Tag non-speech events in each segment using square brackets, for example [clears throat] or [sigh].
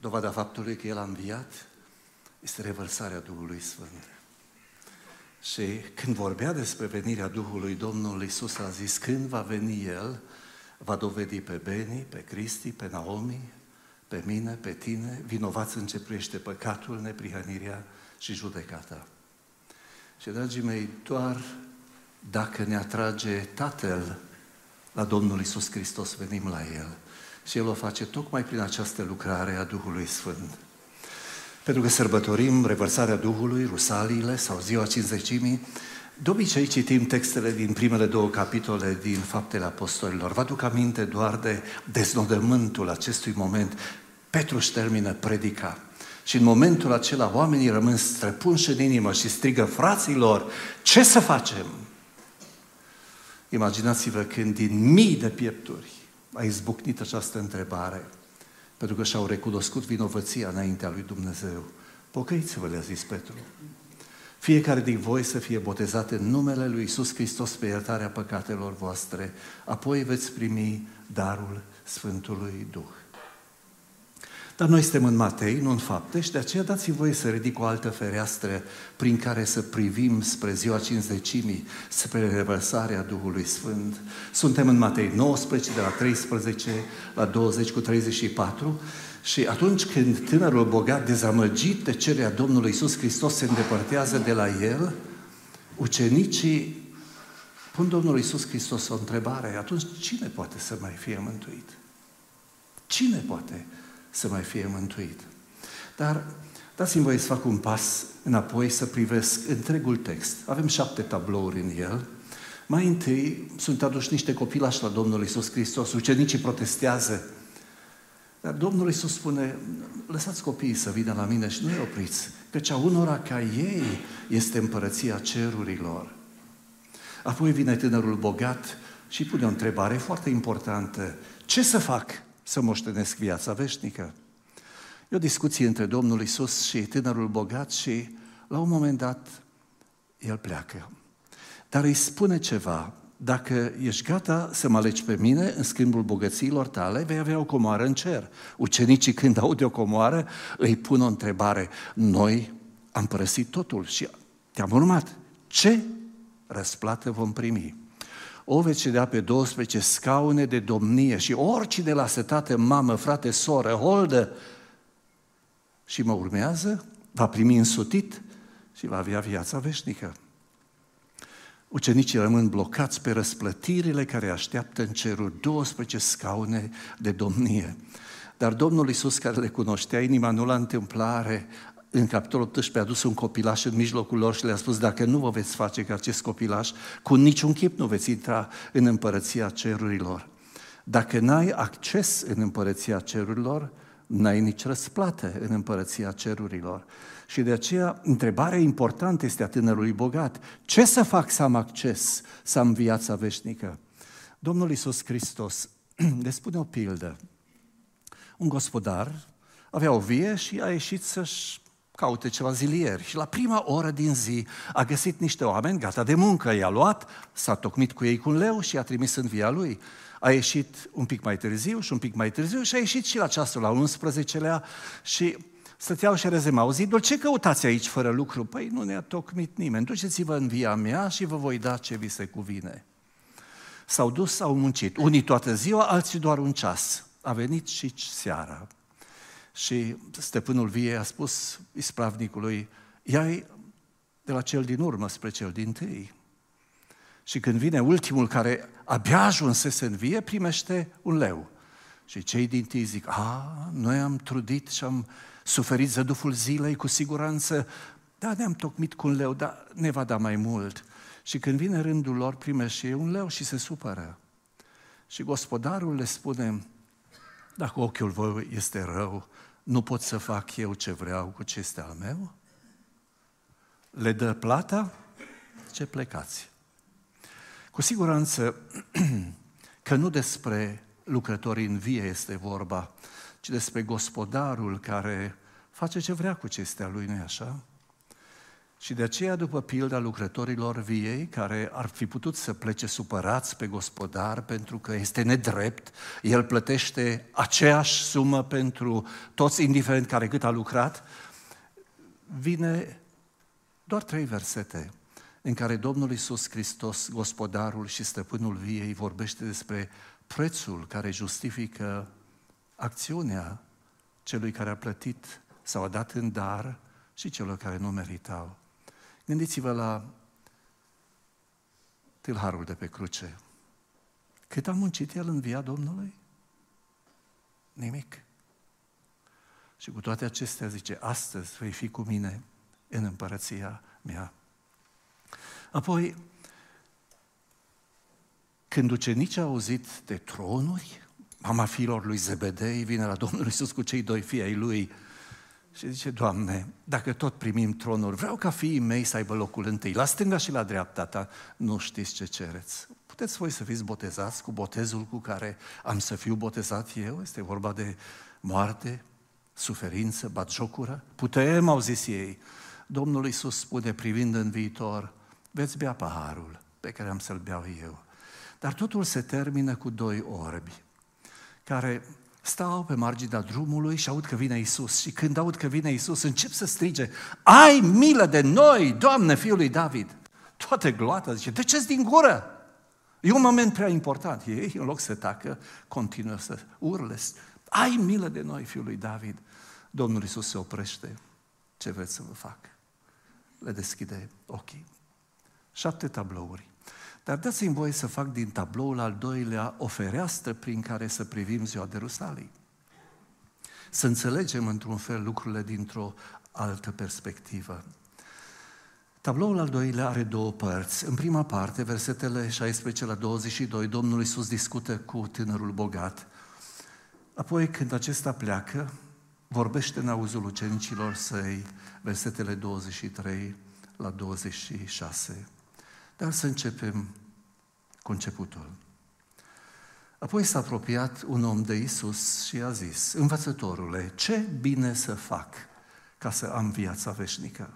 Dovada faptului că El a înviat este revărsarea Duhului Sfânt. Și când vorbea despre venirea Duhului, Domnul Iisus a zis, când va veni El, va dovedi pe Beni, pe Cristi, pe Naomi, pe mine, pe tine, vinovați în ce privește păcatul, neprihănirea și judecata. Și, dragii mei, doar dacă ne atrage Tatăl la Domnul Isus Hristos, venim la El. Și El o face tocmai prin această lucrare a Duhului Sfânt. Pentru că sărbătorim revărsarea Duhului, rusaliile sau ziua cinzecimii, de obicei citim textele din primele două capitole din Faptele Apostolilor. Vă aduc aminte doar de deznodământul acestui moment. Petru își termină predica. Și în momentul acela oamenii rămân străpunși în inimă și strigă, fraților, ce să facem? Imaginați-vă când din mii de piepturi a izbucnit această întrebare, pentru că și-au recunoscut vinovăția înaintea lui Dumnezeu. Pocăiți-vă, le-a zis Petru. Fiecare din voi să fie botezat în numele lui Isus Hristos pe iertarea păcatelor voastre, apoi veți primi darul Sfântului Duh. Dar noi suntem în Matei, nu în fapte, și de aceea dați-mi voie să ridic o altă fereastră prin care să privim spre ziua cinzecimii, spre revărsarea Duhului Sfânt. Suntem în Matei 19, de la 13 la 20 cu 34, și atunci când tânărul bogat, dezamăgit de cererea Domnului Isus Hristos, se îndepărtează de la el, ucenicii pun Domnului Isus Hristos o întrebare, atunci cine poate să mai fie mântuit? Cine poate să mai fie mântuit. Dar dați-mi voie să fac un pas înapoi să privesc întregul text. Avem șapte tablouri în el. Mai întâi sunt aduși niște copilași la Domnul Isus Hristos. Ucenicii protestează. Dar Domnul Isus spune, lăsați copiii să vină la mine și nu-i opriți, căci a unora ca ei este împărăția cerurilor. Apoi vine tânărul bogat și pune o întrebare foarte importantă. Ce să fac să moștenesc viața veșnică. E o discuție între Domnul Isus și tânărul bogat și la un moment dat el pleacă. Dar îi spune ceva, dacă ești gata să mă alegi pe mine în schimbul bogățiilor tale, vei avea o comoară în cer. Ucenicii când aud de o comoară îi pun o întrebare. Noi am părăsit totul și te-am urmat. Ce răsplată vom primi? O veți cedea pe 12 scaune de domnie și oricine la setate, mamă, frate, soră, holdă și mă urmează, va primi însutit și va avea viața veșnică. Ucenicii rămân blocați pe răsplătirile care așteaptă în cerul 12 scaune de domnie. Dar Domnul Iisus, care le cunoștea inima, nu la întâmplare, în capitolul 18 a adus un copilaș în mijlocul lor și le-a spus, dacă nu vă veți face ca acest copilaș, cu niciun chip nu veți intra în împărăția cerurilor. Dacă n-ai acces în împărăția cerurilor, n-ai nici răsplată în împărăția cerurilor. Și de aceea, întrebarea importantă este a tânărului bogat. Ce să fac să am acces, să am viața veșnică? Domnul Iisus Hristos [clears throat] le spune o pildă. Un gospodar avea o vie și a ieșit să-și caute ceva zilieri. Și la prima oră din zi a găsit niște oameni gata de muncă. I-a luat, s-a tocmit cu ei cu un leu și i-a trimis în via lui. A ieșit un pic mai târziu și un pic mai târziu și a ieșit și la ceasul la 11-lea și stăteau și rezemau zidul, ce căutați aici fără lucru? Păi nu ne-a tocmit nimeni, duceți-vă în via mea și vă voi da ce vi se cuvine. S-au dus, s-au muncit, unii toată ziua, alții doar un ceas. A venit și seara. Și stăpânul vie a spus ispravnicului, ia de la cel din urmă spre cel din tâi. Și când vine ultimul care abia ajunsese în vie, primește un leu. Și cei din tâi zic, a, noi am trudit și am suferit zăduful zilei cu siguranță, da, ne-am tocmit cu un leu, dar ne va da mai mult. Și când vine rândul lor, primește un leu și se supără. Și gospodarul le spune, dacă ochiul voi este rău, nu pot să fac eu ce vreau cu ce este al meu? Le dă plata? Ce plecați? Cu siguranță [clears throat] că nu despre lucrătorii în vie este vorba, ci despre gospodarul care face ce vrea cu ce este al lui, nu așa? Și de aceea, după pilda lucrătorilor viei, care ar fi putut să plece supărați pe gospodar pentru că este nedrept, el plătește aceeași sumă pentru toți, indiferent care cât a lucrat, vine doar trei versete în care Domnul Isus Hristos, gospodarul și stăpânul viei, vorbește despre prețul care justifică acțiunea celui care a plătit sau a dat în dar și celor care nu meritau. Gândiți-vă la tâlharul de pe cruce. Cât a muncit el în via Domnului? Nimic. Și cu toate acestea zice, astăzi vei fi cu mine în împărăția mea. Apoi, când ucenicii au auzit de tronuri, mama fiilor lui Zebedei vine la Domnul Iisus cu cei doi fii ai lui și zice, Doamne, dacă tot primim tronuri, vreau ca fiii mei să aibă locul întâi, la stânga și la dreapta ta, nu știți ce cereți. Puteți voi să fiți botezați cu botezul cu care am să fiu botezat eu? Este vorba de moarte, suferință, batjocură? Putem, au zis ei. Domnul Iisus spune, privind în viitor, veți bea paharul pe care am să-l beau eu. Dar totul se termină cu doi orbi, care stau pe marginea drumului și aud că vine Isus. Și când aud că vine Isus, încep să strige, ai milă de noi, Doamne, Fiul lui David. Toată gloata zice, de ce din gură? E un moment prea important. Ei, în loc să tacă, continuă să urle. Ai milă de noi, Fiul lui David. Domnul Isus se oprește. Ce vreți să vă fac? Le deschide ochii. Șapte tablouri. Dar dați-mi voie să fac din tabloul al doilea o fereastră prin care să privim ziua de Rusalii. Să înțelegem într-un fel lucrurile dintr-o altă perspectivă. Tabloul al doilea are două părți. În prima parte, versetele 16 la 22, Domnul Iisus discută cu tânărul bogat. Apoi, când acesta pleacă, vorbește în auzul ucenicilor săi, versetele 23 la 26. Dar să începem cu începutul. Apoi s-a apropiat un om de Isus și a zis, învățătorule, ce bine să fac ca să am viața veșnică?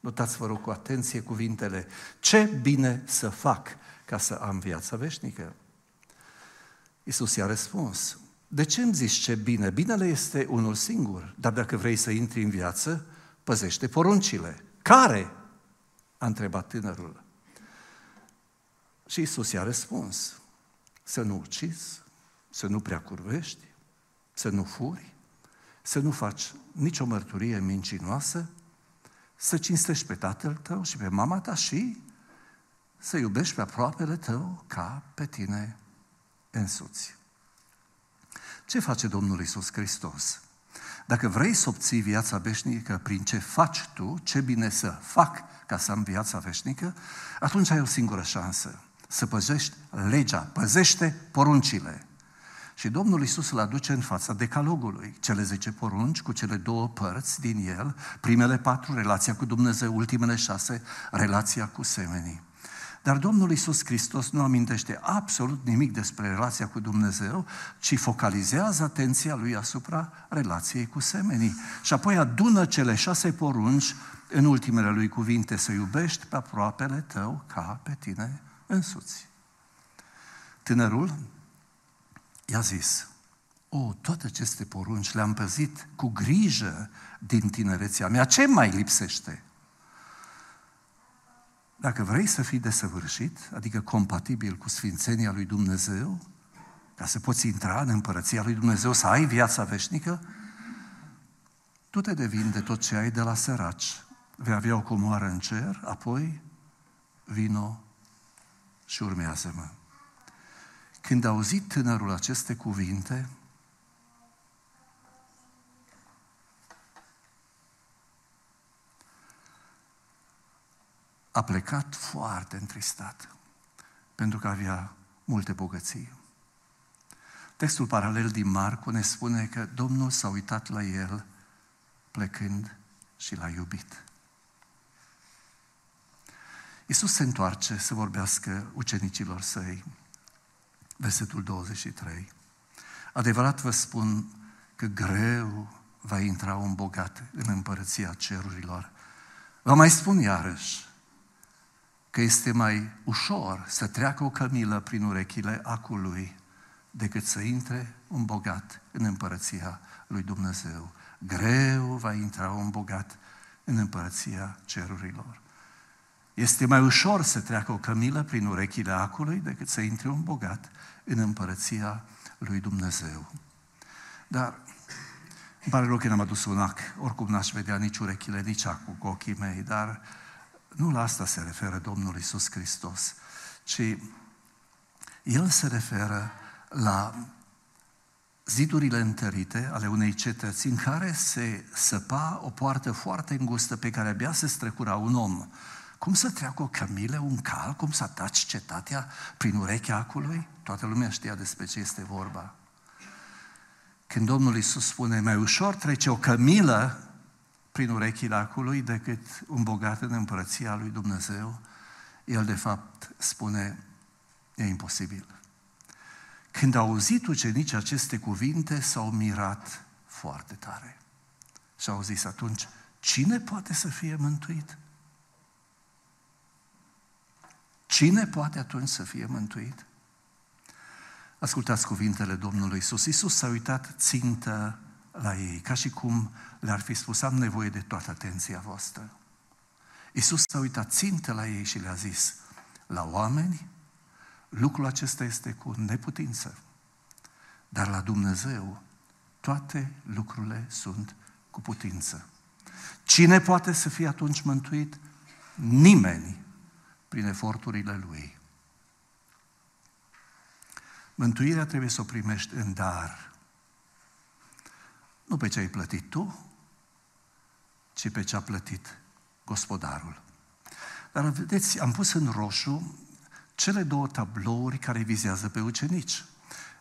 Notați, vă rog, cu atenție cuvintele. Ce bine să fac ca să am viața veșnică? Isus i-a răspuns, de ce îmi zici ce bine? Binele este unul singur, dar dacă vrei să intri în viață, păzește poruncile. Care? A întrebat tânărul. Și Isus i-a răspuns, să nu ucizi, să nu prea curvești, să nu furi, să nu faci nicio mărturie mincinoasă, să cinstești pe tatăl tău și pe mama ta și să iubești pe aproapele tău ca pe tine însuți. Ce face Domnul Isus Hristos? Dacă vrei să obții viața veșnică prin ce faci tu, ce bine să fac ca să am viața veșnică, atunci ai o singură șansă să păzești legea, păzește poruncile. Și Domnul Isus îl aduce în fața decalogului, cele zece porunci cu cele două părți din el, primele patru, relația cu Dumnezeu, ultimele șase, relația cu semenii. Dar Domnul Isus Hristos nu amintește absolut nimic despre relația cu Dumnezeu, ci focalizează atenția lui asupra relației cu semenii. Și apoi adună cele șase porunci în ultimele lui cuvinte, să iubești pe aproapele tău ca pe tine însuți. Tânărul i-a zis, o, toate aceste porunci le-am păzit cu grijă din tinerețea mea. Ce mai lipsește? Dacă vrei să fii desăvârșit, adică compatibil cu sfințenia lui Dumnezeu, ca să poți intra în împărăția lui Dumnezeu, să ai viața veșnică, tu te devin de tot ce ai de la săraci. Vei avea o comoară în cer, apoi vino și urmează-mă. Când a auzit tânărul aceste cuvinte, a plecat foarte întristat, pentru că avea multe bogății. Textul paralel din Marcu ne spune că Domnul s-a uitat la el plecând și l-a iubit. Iisus se întoarce să vorbească ucenicilor săi. Versetul 23. Adevărat vă spun că greu va intra un bogat în împărăția cerurilor. Vă mai spun iarăși că este mai ușor să treacă o cămilă prin urechile acului decât să intre un bogat în împărăția lui Dumnezeu. Greu va intra un bogat în împărăția cerurilor. Este mai ușor să treacă o cămilă prin urechile acului decât să intre un bogat în împărăția lui Dumnezeu. Dar îmi pare rău că n-am adus un ac, oricum n-aș vedea nici urechile, nici acul cu ochii mei, dar nu la asta se referă Domnul Isus Hristos, ci El se referă la zidurile întărite ale unei cetăți în care se săpa o poartă foarte îngustă pe care abia se strecura un om. Cum să treacă o cămilă, un cal, cum să ataci cetatea prin urechea acului? Toată lumea știa despre ce este vorba. Când Domnul Isus spune, mai ușor trece o cămilă prin urechile acului decât un bogat în împărăția lui Dumnezeu, el de fapt spune, e imposibil. Când au auzit ucenicii aceste cuvinte, s-au mirat foarte tare. Și au zis atunci, cine poate să fie mântuit? Cine poate atunci să fie mântuit? Ascultați cuvintele Domnului Isus. Isus s-a uitat țintă la ei, ca și cum le-ar fi spus, am nevoie de toată atenția voastră. Isus s-a uitat țintă la ei și le-a zis, la oameni, lucrul acesta este cu neputință, dar la Dumnezeu toate lucrurile sunt cu putință. Cine poate să fie atunci mântuit? Nimeni prin eforturile lui. Mântuirea trebuie să o primești în dar. Nu pe ce ai plătit tu, ci pe ce a plătit gospodarul. Dar vedeți, am pus în roșu cele două tablouri care vizează pe ucenici.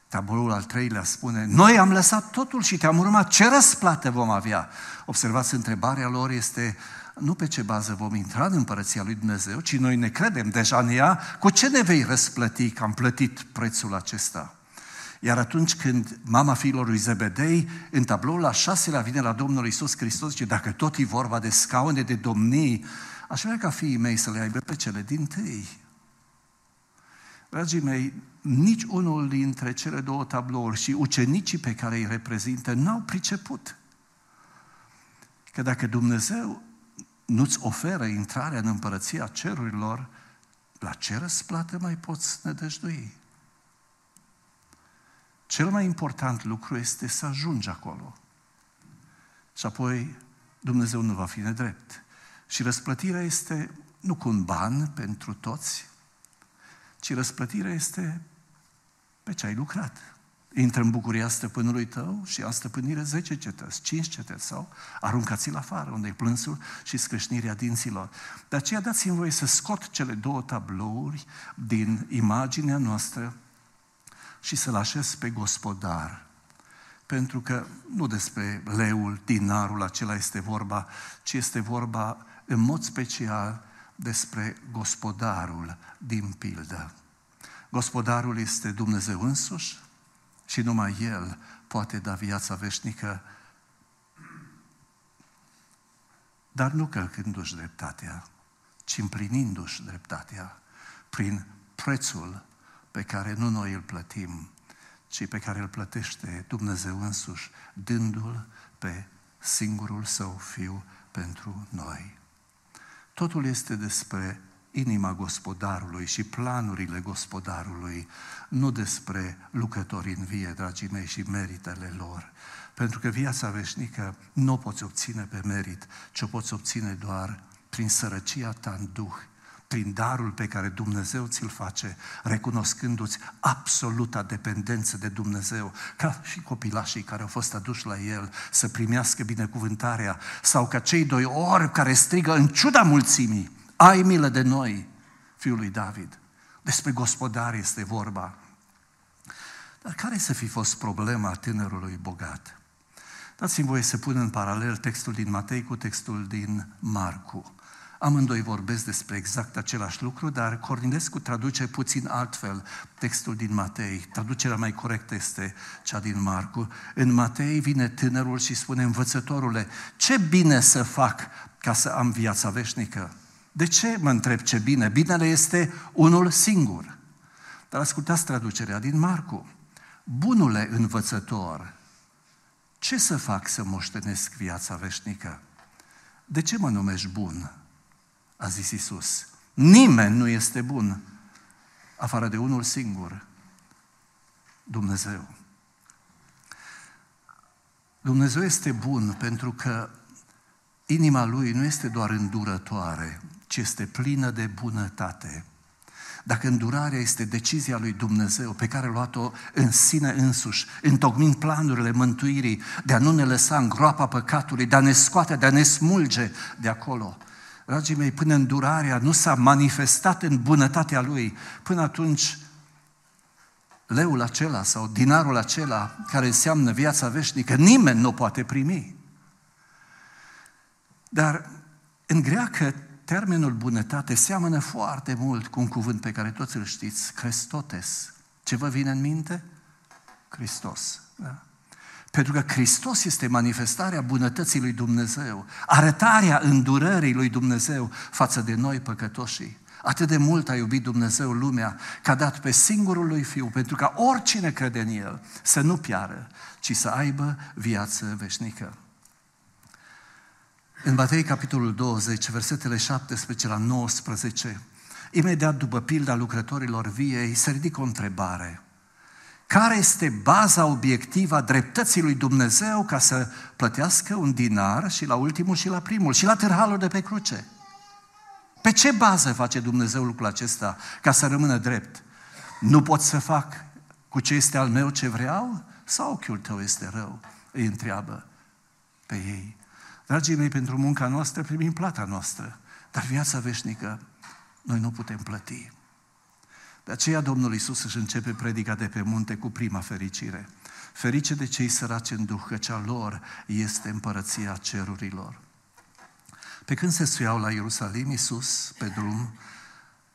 Tabloul al treilea spune, noi am lăsat totul și te-am urmat, ce răsplată vom avea? Observați, întrebarea lor este, nu pe ce bază vom intra în împărăția lui Dumnezeu, ci noi ne credem deja în ea, cu ce ne vei răsplăti că am plătit prețul acesta? Iar atunci când mama fiilor lui Zebedei, în tabloul la șaselea vine la Domnul Isus Hristos și dacă tot e vorba de scaune de domnii, aș vrea ca fiii mei să le aibă pe cele din tâi. Dragii mei, nici unul dintre cele două tablouri și ucenicii pe care îi reprezintă n-au priceput că dacă Dumnezeu nu-ți oferă intrarea în împărăția cerurilor, la ce răsplată mai poți nădăjdui? Cel mai important lucru este să ajungi acolo. Și apoi Dumnezeu nu va fi nedrept. Și răsplătirea este nu cu un ban pentru toți, ci răsplătirea este pe ce ai lucrat. Intră în bucuria stăpânului tău și a stăpânire 10 cetăți, 5 cetăți sau aruncați-l afară, unde e plânsul și scrâșnirea dinților. De aceea dați-mi voie să scot cele două tablouri din imaginea noastră și să-l așez pe gospodar. Pentru că nu despre leul, dinarul acela este vorba, ci este vorba în mod special despre gospodarul din pildă. Gospodarul este Dumnezeu însuși și numai El poate da viața veșnică, dar nu călcându-și dreptatea, ci împlinindu-și dreptatea prin prețul pe care nu noi îl plătim, ci pe care îl plătește Dumnezeu însuși, dându-l pe singurul său fiu pentru noi. Totul este despre inima gospodarului și planurile gospodarului, nu despre lucrători în vie, dragii mei, și meritele lor. Pentru că viața veșnică nu o poți obține pe merit, ci o poți obține doar prin sărăcia ta în duh, prin darul pe care Dumnezeu ți-l face, recunoscându-ți absoluta dependență de Dumnezeu, ca și copilașii care au fost aduși la El să primească binecuvântarea, sau ca cei doi ori care strigă în ciuda mulțimii, ai milă de noi, fiul lui David. Despre gospodar este vorba. Dar care să fi fost problema tânărului bogat? Dați-mi voie să pun în paralel textul din Matei cu textul din Marcu. Amândoi vorbesc despre exact același lucru, dar Cornilescu traduce puțin altfel textul din Matei. Traducerea mai corectă este cea din Marcu. În Matei vine tânărul și spune, învățătorule, ce bine să fac ca să am viața veșnică? De ce mă întreb ce bine? Binele este unul singur. Dar ascultați traducerea din Marcu. Bunule învățător, ce să fac să moștenesc viața veșnică? De ce mă numești bun? A zis Isus. Nimeni nu este bun afară de unul singur, Dumnezeu. Dumnezeu este bun pentru că inima Lui nu este doar îndurătoare, ci este plină de bunătate. Dacă îndurarea este decizia lui Dumnezeu pe care a luat-o în sine însuși, întocmind planurile mântuirii, de a nu ne lăsa în groapa păcatului, de a ne scoate, de a ne smulge de acolo. Dragii mei, până îndurarea nu s-a manifestat în bunătatea lui, până atunci leul acela sau dinarul acela care înseamnă viața veșnică, nimeni nu poate primi. Dar în greacă termenul bunătate seamănă foarte mult cu un cuvânt pe care toți îl știți, Christotes. Ce vă vine în minte? Hristos. Da? Pentru că Hristos este manifestarea bunătății lui Dumnezeu, arătarea îndurării lui Dumnezeu față de noi păcătoșii. Atât de mult a iubit Dumnezeu lumea că a dat pe singurul lui Fiu, pentru ca oricine crede în El să nu piară, ci să aibă viață veșnică. În Matei, capitolul 20, versetele 17 la 19, imediat după pilda lucrătorilor viei, se ridică o întrebare. Care este baza obiectivă a dreptății lui Dumnezeu ca să plătească un dinar și la ultimul și la primul și la târhalul de pe cruce? Pe ce bază face Dumnezeu lucrul acesta ca să rămână drept? Nu pot să fac cu ce este al meu ce vreau? Sau ochiul tău este rău? Îi întreabă pe ei. Dragii mei, pentru munca noastră primim plata noastră, dar viața veșnică noi nu putem plăti. De aceea Domnul Isus își începe predica de pe munte cu prima fericire. Ferice de cei săraci în duh, că cea lor este împărăția cerurilor. Pe când se suiau la Ierusalim, Isus, pe drum,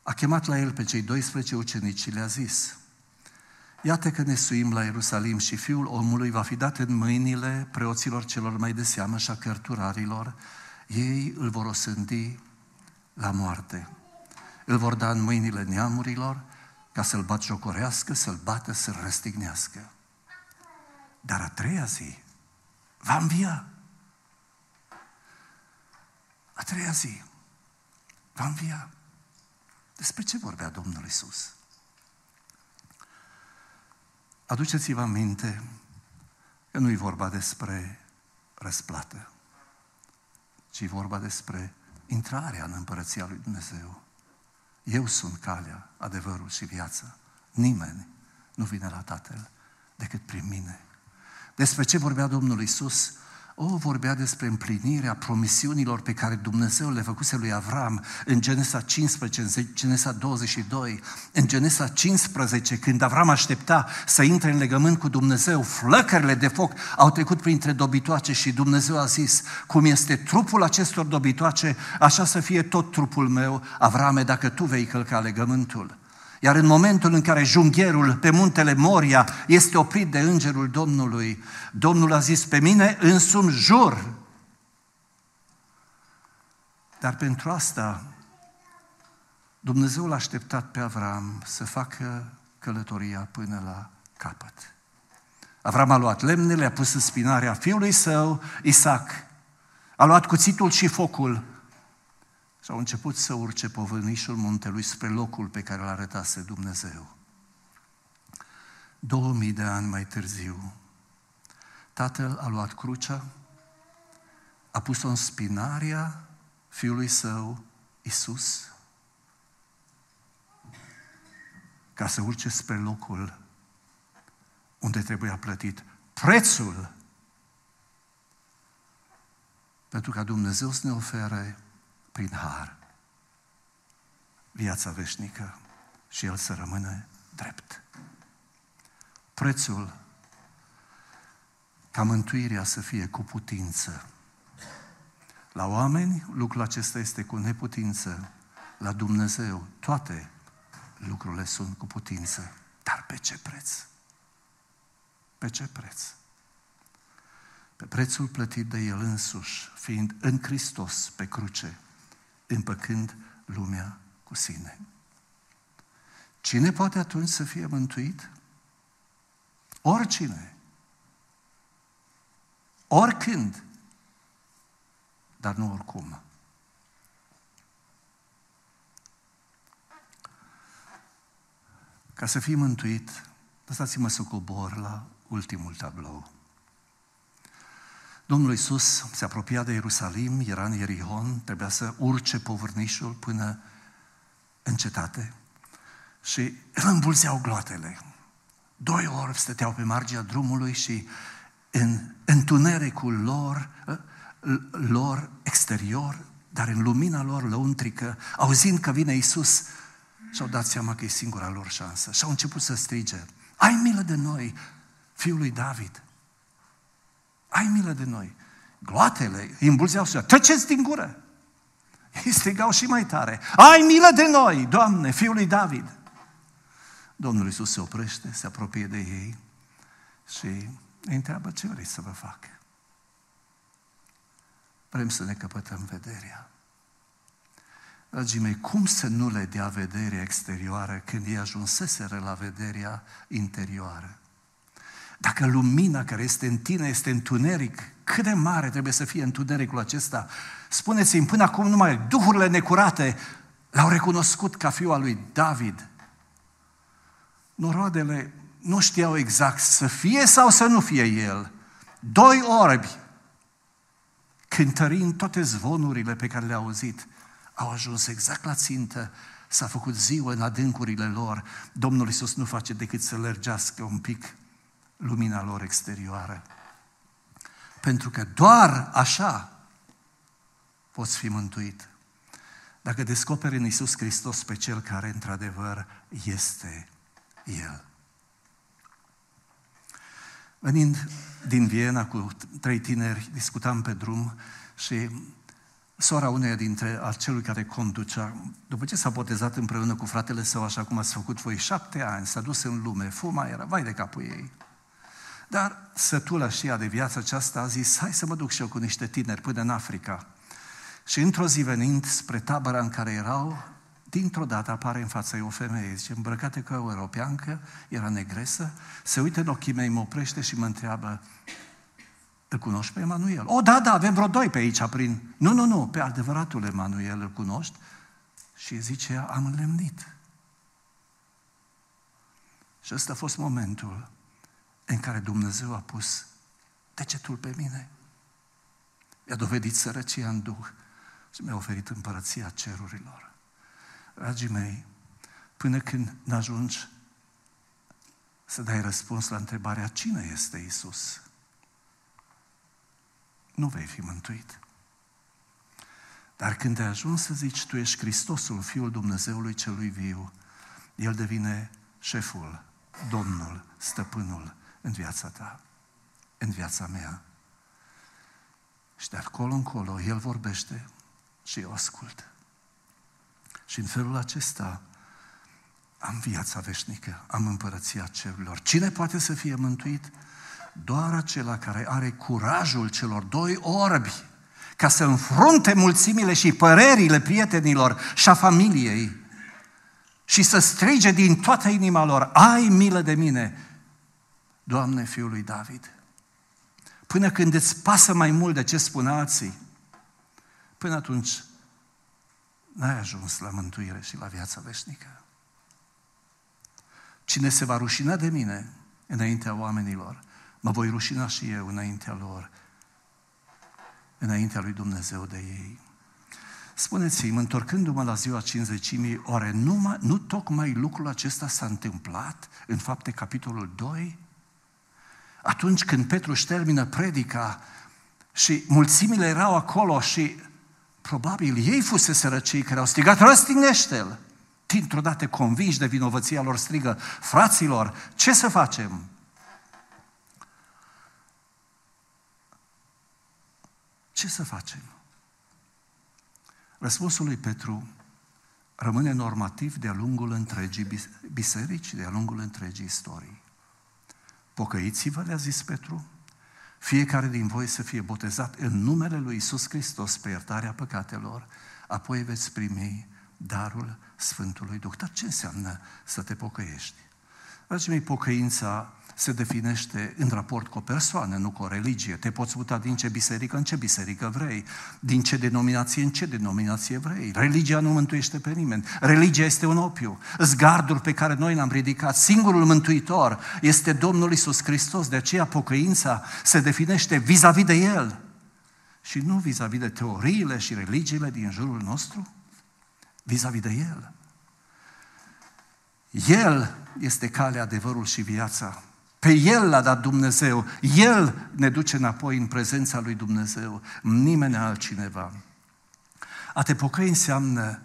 a chemat la el pe cei 12 ucenici și le-a zis, Iată că ne suim la Ierusalim și Fiul omului va fi dat în mâinile preoților celor mai de seamă și a cărturarilor. Ei îl vor osândi la moarte. Îl vor da în mâinile neamurilor ca să-l batjocorească, să-l bată, să-l răstignească. Dar a treia zi va învia. A treia zi va învia. Despre ce vorbea Domnul Isus? Aduceți-vă aminte că nu e vorba despre răsplată, ci vorba despre intrarea în împărăția lui Dumnezeu. Eu sunt calea, adevărul și viața. Nimeni nu vine la Tatăl decât prin mine. Despre ce vorbea Domnul Isus? O, vorbea despre împlinirea promisiunilor pe care Dumnezeu le făcuse lui Avram în Genesa 15, în Genesa 22, în Genesa 15, când Avram aștepta să intre în legământ cu Dumnezeu, flăcările de foc au trecut printre dobitoace și Dumnezeu a zis, cum este trupul acestor dobitoace, așa să fie tot trupul meu, Avrame, dacă tu vei călca legământul. Iar în momentul în care jungherul pe muntele Moria este oprit de îngerul Domnului, Domnul a zis pe mine însumi jur. Dar pentru asta Dumnezeu l-a așteptat pe Avram să facă călătoria până la capăt. Avram a luat lemnele, a pus în spinarea fiului său, Isaac. A luat cuțitul și focul și au început să urce povănișul muntelui spre locul pe care l arătase Dumnezeu. 2000 de ani mai târziu, tatăl a luat crucea, a pus-o în spinarea fiului său, Isus, ca să urce spre locul unde trebuia plătit prețul pentru ca Dumnezeu să ne ofere prin har viața veșnică și El să rămână drept. Prețul ca mântuirea să fie cu putință. La oameni lucrul acesta este cu neputință. La Dumnezeu toate lucrurile sunt cu putință. Dar pe ce preț? Pe ce preț? Pe prețul plătit de El însuși, fiind în Hristos pe cruce, împăcând lumea cu sine. Cine poate atunci să fie mântuit? Oricine. Oricând. Dar nu oricum. Ca să fii mântuit, lăsați-mă să cobor la ultimul tablou. Domnul Iisus se apropia de Ierusalim, era în Ierihon, trebuia să urce povârnișul până în cetate și îl îmbulzeau gloatele. Doi orbi stăteau pe marginea drumului și în întunericul lor, lor exterior, dar în lumina lor lăuntrică, auzind că vine Iisus, și-au dat seama că e singura lor șansă. Și au început să strige, ai milă de noi, fiul lui David. Ai milă de noi. Gloatele îi îmbulzeau și tăceți din gură. Ei strigau și mai tare, ai milă de noi, Doamne, fiul lui David. Domnul Iisus se oprește, se apropie de ei și îi întreabă ce vrei să vă fac. Vrem să ne căpătăm vederea. Dragii mei, cum să nu le dea vederea exterioară când ei ajunseseră la vederea interioară? Dacă lumina care este în tine este întuneric, cât de mare trebuie să fie întunericul acesta? Spuneți-mi, până acum numai duhurile necurate l-au recunoscut ca fiul al lui David. Noroadele nu știau exact să fie sau să nu fie el. Doi orbi, cântărind toate zvonurile pe care le-au auzit, au ajuns exact la țintă, s-a făcut ziua în adâncurile lor. Domnul Iisus nu face decât să lărgească un pic lumina lor exterioară. Pentru că doar așa poți fi mântuit. Dacă descoperi în Iisus Hristos pe Cel care într-adevăr este El. Venind din Viena cu trei tineri, discutam pe drum și sora uneia dintre acelui care conducea, după ce s-a botezat împreună cu fratele său, așa cum ați făcut voi, șapte ani, s-a dus în lume, fuma era, vai de capul ei. Dar sătula și ea de viața aceasta a zis, hai să mă duc și eu cu niște tineri până în Africa. Și într-o zi venind spre tabăra în care erau, dintr-o dată apare în fața ei o femeie, zice, îmbrăcată ca o europeancă, era negresă, se uită în ochii mei, mă oprește și mă întreabă, îl cunoști pe Emanuel? O, da, da, avem vreo doi pe aici prin... Nu, nu, nu, pe adevăratul Emanuel îl cunoști? Și zice, am înlemnit. Și ăsta a fost momentul în care Dumnezeu a pus degetul pe mine. Mi-a dovedit sărăcia în Duh și mi-a oferit împărăția cerurilor. Dragii mei, până când n-ajungi să dai răspuns la întrebarea cine este Isus, nu vei fi mântuit. Dar când ai ajuns să zici, tu ești Hristosul, Fiul Dumnezeului celui viu, El devine șeful, Domnul, stăpânul în viața ta, în viața mea. Și de acolo încolo, El vorbește și eu ascult. Și în felul acesta am viața veșnică, am împărăția cerurilor. Cine poate să fie mântuit? Doar acela care are curajul celor doi orbi ca să înfrunte mulțimile și părerile prietenilor și a familiei și să strige din toată inima lor, ai milă de mine, Doamne, Fiul lui David. Până când îți pasă mai mult de ce spun alții, până atunci n-ai ajuns la mântuire și la viața veșnică. Cine se va rușina de mine înaintea oamenilor, mă voi rușina și eu înaintea lor, înaintea lui Dumnezeu de ei. Spuneți-mi, întorcându-mă la ziua cinzecimii, oare nu, nu tocmai lucrul acesta s-a întâmplat în fapte capitolul 2? Atunci când Petru își termină predica și mulțimile erau acolo și probabil ei fusese cei care au strigat, răstignește-l! Dintr-o dată convinși de vinovăția lor strigă, fraților, ce să facem? Ce să facem? Răspunsul lui Petru rămâne normativ de-a lungul întregii biserici, de-a lungul întregii istorii. Pocăiți-vă, le-a zis Petru, fiecare din voi să fie botezat în numele lui Isus Hristos pe iertarea păcatelor, apoi veți primi darul Sfântului Duh. Dar ce înseamnă să te pocăiești? Dragii mei, pocăința se definește în raport cu o persoană, nu cu o religie. Te poți muta din ce biserică în ce biserică vrei, din ce denominație în ce denominație vrei. Religia nu mântuiește pe nimeni. Religia este un opiu. Zgardul pe care noi l-am ridicat, singurul mântuitor, este Domnul Isus Hristos. De aceea pocăința se definește vis-a-vis de El și nu vis-a-vis de teoriile și religiile din jurul nostru, vis-a-vis de El. El este calea, adevărul și viața. Pe El l-a dat Dumnezeu. El ne duce înapoi în prezența lui Dumnezeu. Nimeni altcineva. A te pocăi înseamnă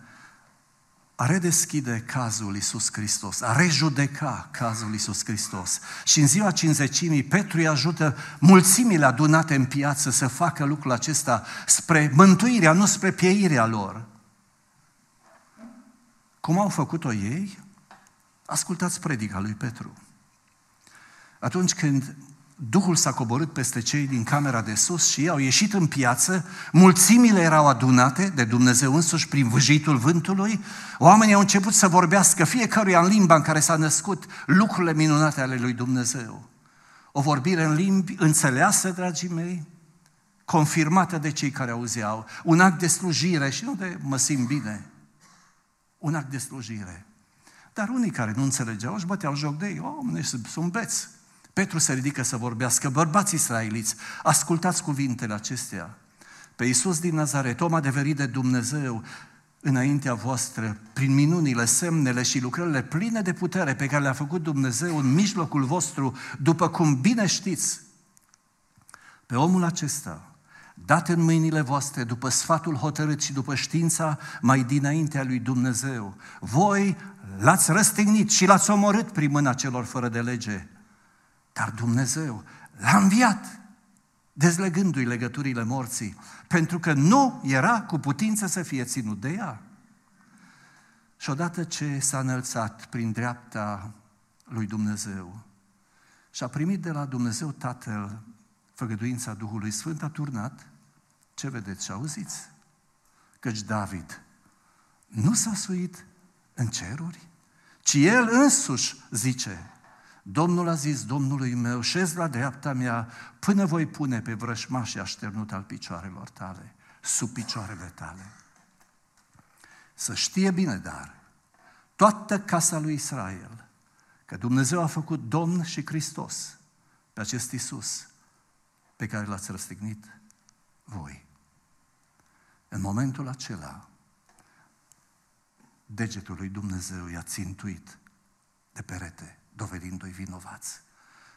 a redeschide cazul Iisus Hristos, a rejudeca cazul Iisus Hristos. Și în ziua cinzecimii, Petru îi ajută mulțimile adunate în piață să facă lucrul acesta spre mântuirea, nu spre pieirea lor. Cum au făcut-o ei? Ascultați predica lui Petru. Atunci când Duhul s-a coborât peste cei din camera de sus și ei au ieșit în piață, mulțimile erau adunate de Dumnezeu însuși prin vâjitul vântului, oamenii au început să vorbească fiecăruia în limba în care s-a născut lucrurile minunate ale lui Dumnezeu. O vorbire în limbi înțeleasă, dragii mei, confirmată de cei care auzeau, un act de slujire și nu de mă simt bine, un act de slujire. Dar unii care nu înțelegeau își băteau joc de ei, oh, sunt beți, Petru se ridică să vorbească, bărbați israeliți, ascultați cuvintele acestea. Pe Iisus din Nazaret, om adeverit de Dumnezeu, înaintea voastră, prin minunile, semnele și lucrările pline de putere pe care le-a făcut Dumnezeu în mijlocul vostru, după cum bine știți, pe omul acesta, dat în mâinile voastre după sfatul hotărât și după știința mai dinaintea lui Dumnezeu, voi l-ați răstignit și l-ați omorât prin mâna celor fără de lege, dar Dumnezeu l-a înviat, dezlegându-i legăturile morții, pentru că nu era cu putință să fie ținut de ea. Și odată ce s-a înălțat prin dreapta lui Dumnezeu și a primit de la Dumnezeu Tatăl făgăduința Duhului Sfânt, a turnat, ce vedeți și auziți? Căci David nu s-a suit în ceruri, ci el însuși zice, Domnul a zis Domnului meu, șez la dreapta mea până voi pune pe vrășmașii așternut al picioarelor tale, sub picioarele tale. Să știe bine, dar, toată casa lui Israel, că Dumnezeu a făcut Domn și Hristos pe acest Isus pe care l-ați răstignit voi. În momentul acela, degetul lui Dumnezeu i-a țintuit de perete dovedindu-i vinovați.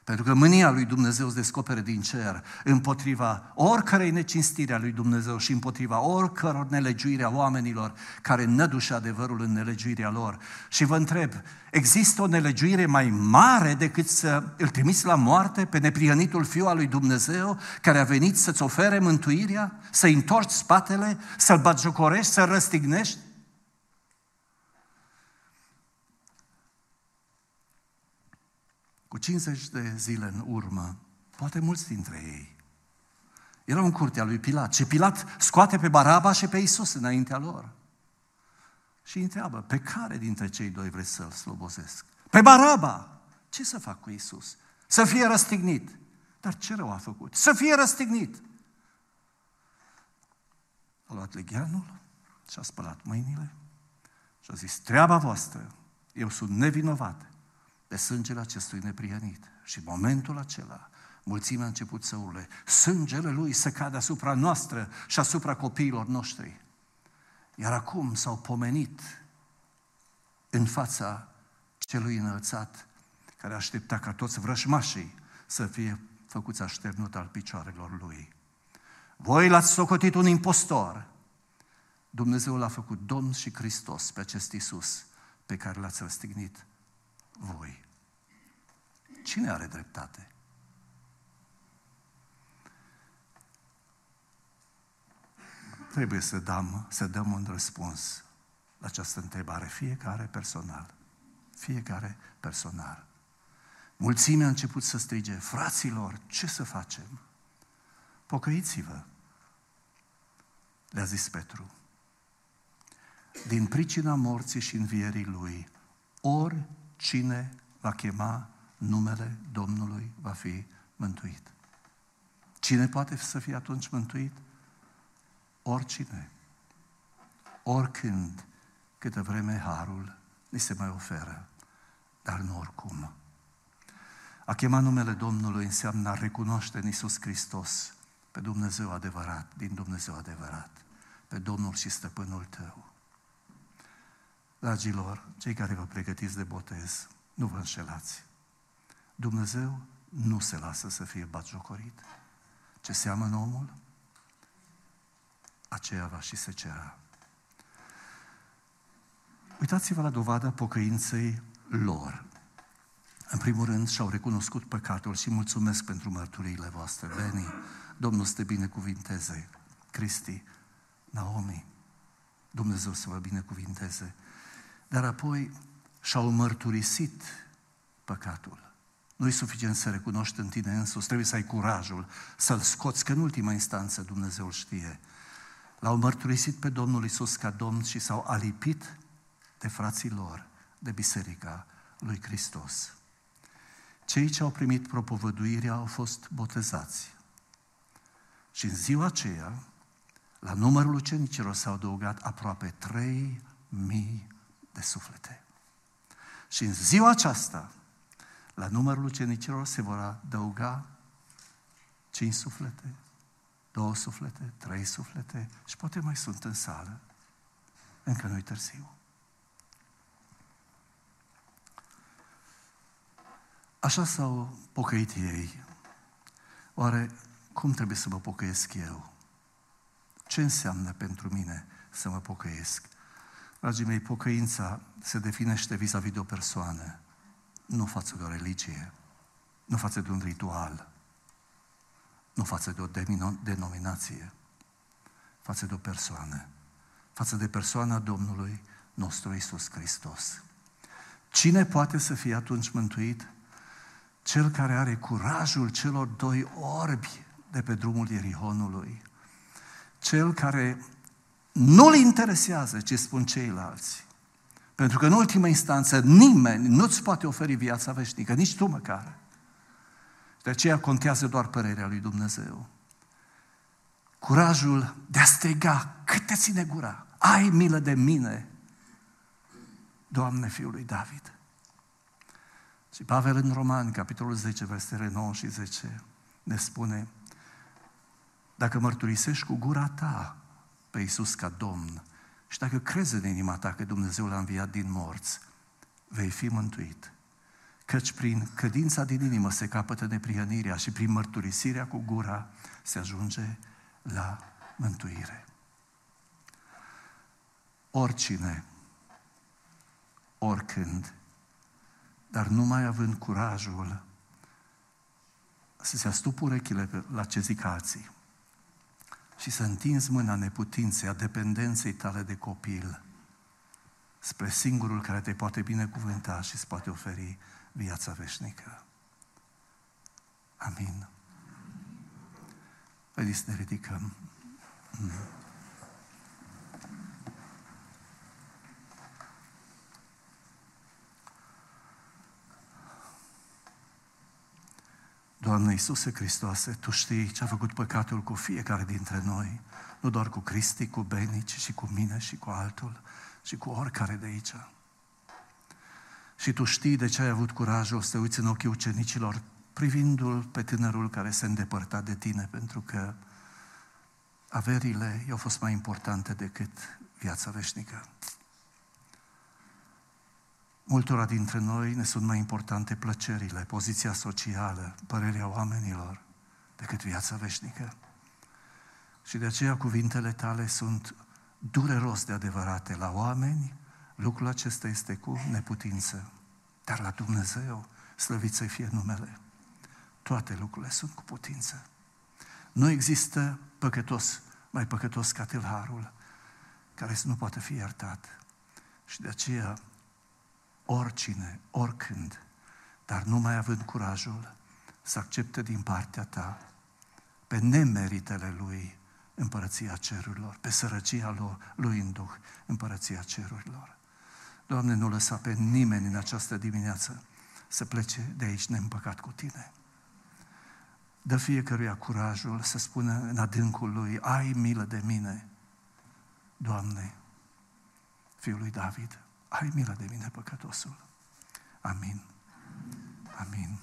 Pentru că mânia lui Dumnezeu se descopere din cer împotriva oricărei necinstire a lui Dumnezeu și împotriva oricăror nelegiuire a oamenilor care nădușă adevărul în nelegiuirea lor. Și vă întreb, există o nelegiuire mai mare decât să îl trimiți la moarte pe neprihănitul Fiu al lui Dumnezeu care a venit să-ți ofere mântuirea, să-i întorci spatele, să-l batjocorești, să-l răstignești? Cu 50 de zile în urmă, poate mulți dintre ei, erau în curtea lui Pilat și Pilat scoate pe Baraba și pe Isus înaintea lor. Și îi întreabă, pe care dintre cei doi vreți să-l slobozesc? Pe Baraba! Ce să fac cu Isus? Să fie răstignit. Dar ce rău a făcut? Să fie răstignit. A luat legheanul și a spălat mâinile și a zis, treaba voastră, eu sunt nevinovat de sângele acestui neprihănit. Și în momentul acela, mulțimea a început să urle, sângele lui să cadă asupra noastră și asupra copiilor noștri. Iar acum s-au pomenit în fața celui înălțat, care aștepta ca toți vrășmașii să fie făcuți așternut al picioarelor lui. Voi l-ați socotit un impostor. Dumnezeu l-a făcut Domn și Hristos pe acest Isus pe care l-ați răstignit voi. Cine are dreptate? trebuie să dăm, să dăm un răspuns la această întrebare, fiecare personal. Fiecare personal. Mulțimea a început să strige, fraților, ce să facem? Pocăiți-vă, le-a zis Petru. Din pricina morții și învierii lui, oricine va chema numele Domnului va fi mântuit. Cine poate să fie atunci mântuit? Oricine. Oricând, câtă vreme harul ni se mai oferă, dar nu oricum. A chema numele Domnului înseamnă a recunoaște în Iisus Hristos pe Dumnezeu adevărat, din Dumnezeu adevărat, pe Domnul și Stăpânul tău. Dragilor, cei care vă pregătiți de botez, nu vă înșelați. Dumnezeu nu se lasă să fie batjocorit. Ce seamănă omul, aceea va și se cera. Uitați-vă la dovada pocăinței lor. În primul rând, și-au recunoscut păcatul și mulțumesc pentru mărturiile voastre. Beni, Domnul să te binecuvinteze. Cristi, Naomi, Dumnezeu să vă binecuvinteze. Dar apoi și-au mărturisit păcatul. Nu e suficient să recunoști în tine însuți, trebuie să ai curajul să-L scoți, că în ultima instanță Dumnezeu îl știe. L-au mărturisit pe Domnul Isus ca Domn și s-au alipit de frații lor, de biserica lui Hristos. Cei ce au primit propovăduirea au fost botezați. Și în ziua aceea, la numărul ucenicilor s-au adăugat aproape 3.000 de suflete. Și în ziua aceasta, la numărul ucenicilor se vor adăuga 5 suflete, două suflete, trei suflete și poate mai sunt în sală. Încă nu-i târziu. Așa s-au pocăit ei. Oare cum trebuie să mă pocăiesc eu? Ce înseamnă pentru mine să mă pocăiesc? Dragii mei, pocăința se definește vis-a-vis de o persoană, nu față de o religie, nu față de un ritual, nu față de o denominație, față de o persoană, față de persoana Domnului nostru Isus Hristos. Cine poate să fie atunci mântuit? Cel care are curajul celor doi orbi de pe drumul Ierihonului. Cel care nu-l interesează ce spun ceilalți. Pentru că în ultima instanță nimeni nu-ți poate oferi viața veșnică, nici tu măcar. De aceea contează doar părerea lui Dumnezeu. Curajul de a striga, cât te ține gura, ai milă de mine, Doamne, Fiul lui David. Și Pavel în Roman, capitolul 10, versetele 9 și 10, ne spune, dacă mărturisești cu gura ta pe Iisus ca Domn și dacă crezi în inima ta că Dumnezeu l-a înviat din morți, vei fi mântuit. Căci prin credința din inimă se capătă neprihănirea și prin mărturisirea cu gura se ajunge la mântuire. Oricine, oricând, dar numai având curajul să se astup urechile la ce zic alții și să întinzi mâna neputinței, a dependenței tale de copil spre singurul care te poate binecuvânta și îți poate oferi viața veșnică. Amin. Haideți să ne ridicăm. Mm. Doamne Iisuse Hristoase, Tu știi ce a făcut păcatul cu fiecare dintre noi, nu doar cu Cristi, cu Beni, ci și cu mine și cu altul și cu oricare de aici. Și Tu știi de ce ai avut curajul să te uiți în ochii ucenicilor, privindu-l pe tânărul care se îndepărta de Tine, pentru că averile i-au fost mai importante decât viața veșnică. Multora dintre noi ne sunt mai importante plăcerile, poziția socială, părerea oamenilor, decât viața veșnică. Și de aceea cuvintele tale sunt dureros de adevărate. La oameni, lucrul acesta este cu neputință. Dar la Dumnezeu, slăvit să fie numele. Toate lucrurile sunt cu putință. Nu există păcătos mai păcătos ca tâlharul, care să nu poate fi iertat. Și de aceea, oricine, oricând, dar nu mai având curajul să accepte din partea ta, pe nemeritele lui, împărăția cerurilor, pe sărăcia lor, lui în Duh, împărăția cerurilor. Doamne, nu lăsa pe nimeni în această dimineață să plece de aici neîmpăcat cu Tine. Dă fiecăruia curajul să spună în adâncul lui, ai milă de mine, Doamne, Fiul lui David, ai milă de mine, păcătosul. Amin. Amin.